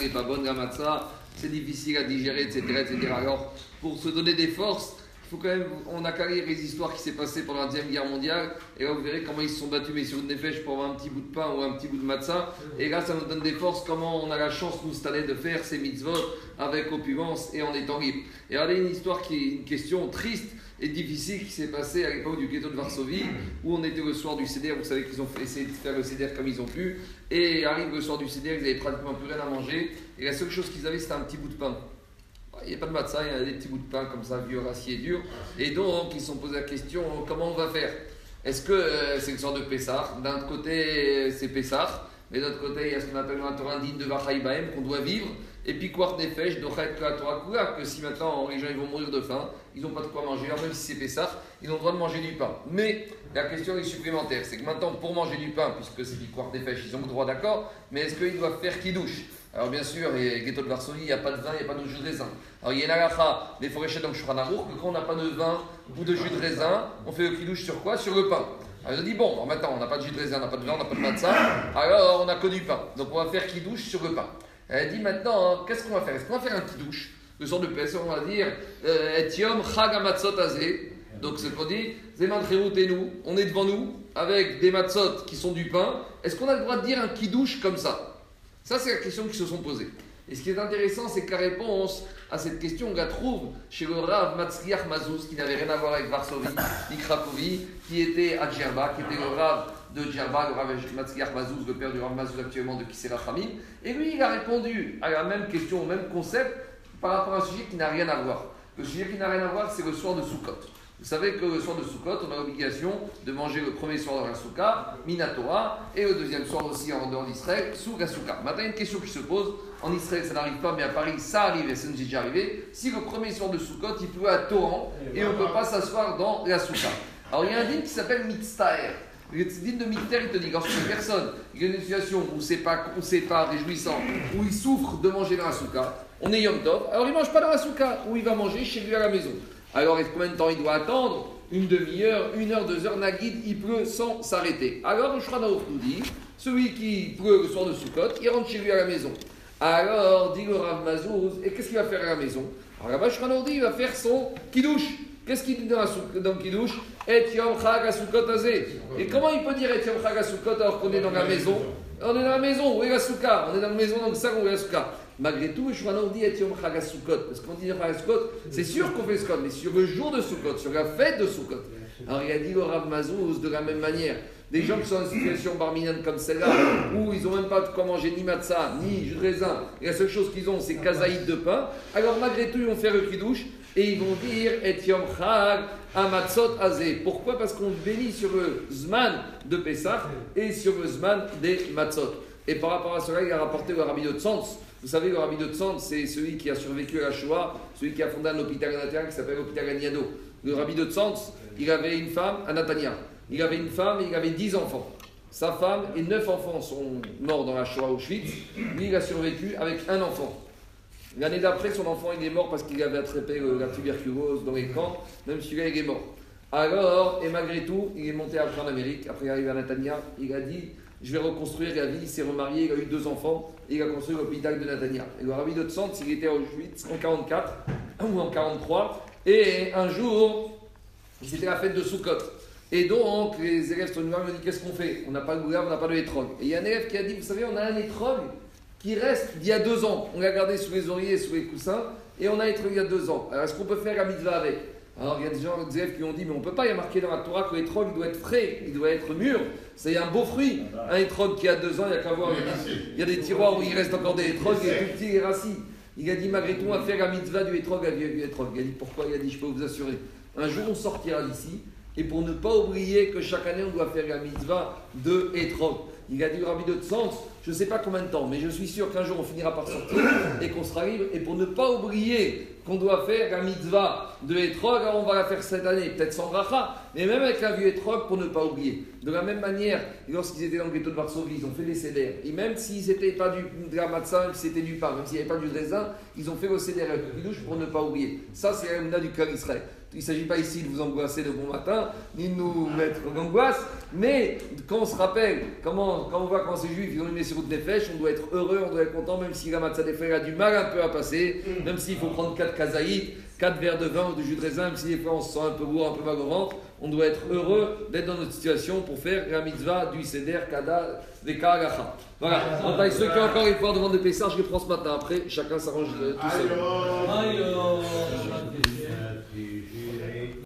n'est pas bonne, la c'est difficile à digérer, etc., etc. Alors, pour se donner des forces, faut quand même, on a lire les histoires qui s'est passées pendant la Deuxième Guerre mondiale, et là vous verrez comment ils se sont battus, mais sur une nefesh pour avoir un petit bout de pain ou un petit bout de matzah, et là ça nous donne des forces, comment on a la chance, nous, cette de faire ces mitzvot avec opulence et en étant libre. Et regardez une histoire qui est une question triste et difficile qui s'est passée à l'époque du ghetto de Varsovie, où on était le soir du CDR, vous savez qu'ils ont essayé de faire le CDR comme ils ont pu, et arrive le soir du CDR, ils n'avaient pratiquement plus rien à manger, et la seule chose qu'ils avaient, c'était un petit bout de pain. Il n'y a pas de matzah, il y a des petits bouts de pain comme ça, vieux, acier dur. Et donc, ils se sont posé la question comment on va faire? Est-ce que euh, c'est une sorte de Pessah? D'un côté, c'est Pessah, mais d'un côté, il y a ce qu'on appelle un Torah digne de Vachaïbaem qu'on doit vivre. Et puis, Kwart Nefesh, Dochet Torah que si maintenant les gens vont mourir de faim, ils n'ont pas de quoi manger, alors même si c'est Pessah, ils ont le droit de manger du pain. Mais la question est supplémentaire. C'est que maintenant, pour manger du pain, puisque c'est du Kwart Nefesh, ils ont le droit, d'accord, mais est-ce qu'ils doivent faire qui douche alors bien sûr, les ghetto de Varsovie, il n'y a pas de vin, il n'y a pas de jus de raisin. Alors il y a une des forêts donc je que quand on n'a pas de vin ou de jus de raisin, on fait le kidouche sur quoi? Sur le pain. Alors il dit, bon, maintenant on n'a pas de jus de raisin, on n'a pas de vin, on n'a pas de matzah, alors on n'a que du pain. Donc on va faire kidouche sur le pain. Elle dit maintenant, hein, qu'est-ce qu'on va faire? Est-ce qu'on va faire un kidouche Le sort de PS, on va dire, euh, etiom chag Donc ce qu'on dit, zeman et nous, on est devant nous avec des matzot qui sont du pain. Est-ce qu'on a le droit de dire un kidouche comme ça? Ça, c'est la question qu'ils se sont posées. Et ce qui est intéressant, c'est que la réponse à cette question, on la trouve chez le Rav Matzriach Mazouz, qui n'avait rien à voir avec Varsovie, ni Cracovie, qui était à Djerba, qui était le Rav de Djerba, le Rav Matzriach Mazouz, le père du Rav Mazouz actuellement de Kisera Khamim. Et lui, il a répondu à la même question, au même concept, par rapport à un sujet qui n'a rien à voir. Le sujet qui n'a rien à voir, c'est le soir de Sukkot. Vous savez que le soir de Sukkot, on a l'obligation de manger le premier soir dans la Souka, Minatora, et le deuxième soir aussi en dehors d'Israël, sous la Souka. Maintenant, une question qui se pose. En Israël, ça n'arrive pas, mais à Paris, ça arrive et ça nous est déjà arrivé. Si le premier soir de Sukkot, il pleut à torrent et on ne peut pas s'asseoir dans la Souka. Alors, il y a un dîme qui s'appelle Mitztaer. Le dîme de Mitztaer, il te dit lorsqu'une personne, il y a une situation où c'est pas, où pas réjouissant, où il souffre de manger dans la Souka, on est Yom Tov, alors il ne mange pas dans la Souka, où il va manger chez lui à la maison. Alors, combien de temps il doit attendre Une demi-heure, une heure, deux heures, Nagid, il pleut sans s'arrêter. Alors, le Shranaouf nous dit celui qui pleut le soir de Sukkot, il rentre chez lui à la maison. Alors, dit le Rav Mazouz, et qu'est-ce qu'il va faire à la maison Alors, là-bas, dit il va faire son kidouche. Qu'est-ce qu'il dit dans, le kidouche Et Et comment il peut dire Et Yom alors qu'on est dans la maison? On est dans la maison, où est la souka? On est dans la maison, donc ça, où est la souka Malgré tout, je dit et Yom Chagasukot. Parce qu'on dit Chagasukot, c'est sûr qu'on fait Sukkot, mais sur le jour de Sukkot, sur la fête de Sukkot. Alors il a dit au Rav Mazouz de la même manière. Des gens qui sont en situation barminane comme celle-là, où ils n'ont même pas de quoi manger ni matzah, ni jus de raisin, et la seule chose qu'ils ont, c'est kazaïd de pain, alors malgré tout, ils vont faire le kidouche et ils vont dire Et Yom Chag Amatzot Azé. Pourquoi? Parce qu'on bénit sur le Zman de Pessah et sur le Zman des Matzot. Et par rapport à cela, il a rapporté le Rabbi de Tzantz vous savez, le rabbi de Tzand, c'est celui qui a survécu à la Shoah, celui qui a fondé un hôpital à qui s'appelle l'hôpital Aniado. Le rabbi de Tzand, il avait une femme à Natania. Il avait une femme et il avait dix enfants. Sa femme et neuf enfants sont morts dans la Shoah Auschwitz. Lui, il a survécu avec un enfant. L'année d'après, son enfant, il est mort parce qu'il avait attrapé la tuberculose dans les camps. Même celui-là, il est mort. Alors, et malgré tout, il est monté après en Amérique. Après, il est arrivé à Natania. Il a dit je vais reconstruire la vie. Il s'est remarié, il a eu deux enfants, et il a construit l'hôpital de Natania. Et le rabbi de Tzant, il était en 44 ou en 43, et un jour, c'était la fête de Sukkot. Et donc, les élèves sont venus me dit Qu'est-ce qu'on fait? On n'a pas le gouverne, on n'a pas de étrog. Et il y a un élève qui a dit Vous savez, on a un étrog qui reste d'il y a deux ans. On l'a gardé sous les oreillers, sous les coussins, et on a étrog il y a deux ans. Alors, est-ce qu'on peut faire la mitzvah avec? Alors il y a des gens, des qui ont dit, mais on ne peut pas, il y a marqué dans la Torah que l'étrog doit être frais, il doit être mûr, c'est un beau fruit. Un étrog qui a deux ans, il y a qu'à voir, il y a des tiroirs où il reste encore des étrogs, il est tout petit et rassis. Il a dit, malgré tout, on va faire la mitzvah du étrog à du étrog. Il a dit, pourquoi? Il a dit, je peux vous assurer, un jour on sortira d'ici, et pour ne pas oublier que chaque année on doit faire la mitzvah de étrog. Il a dit, Rabbi de sens, je ne sais pas combien de temps, mais je suis sûr qu'un jour on finira par sortir et qu'on sera libre. Et pour ne pas oublier qu'on doit faire la mitzvah de Etrog, on va la faire cette année, peut-être sans bracha, mais même avec la vue Etrog pour ne pas oublier. De la même manière, lorsqu'ils étaient dans le ghetto de Varsovie, ils ont fait les cédères. Et même s'ils n'étaient pas du, de même si c'était du pain, même s'il n'y avait pas du raisin, ils ont fait le cédères avec le pour ne pas oublier. Ça, c'est la du cœur Israël. Il ne s'agit pas ici de vous angoisser le bon matin, ni de nous mettre en angoisse, mais quand on se rappelle, comment, quand on voit quand c'est juif, ils ont une sur des fèches, on doit être heureux, on doit être content, même si la matzah des a du mal un peu à passer, même s'il faut prendre 4 kazaïs, 4 verres de vin ou de jus de raisin, même si des fois on se sent un peu lourd, un peu mal au ventre, on doit être heureux d'être dans notre situation pour faire la mitzvah du seder, kada, des kagacha. Voilà. Donc, ceux qui ont encore une fois demande de Pessah, je les prends ce matin. Après, chacun s'arrange euh, tout seul.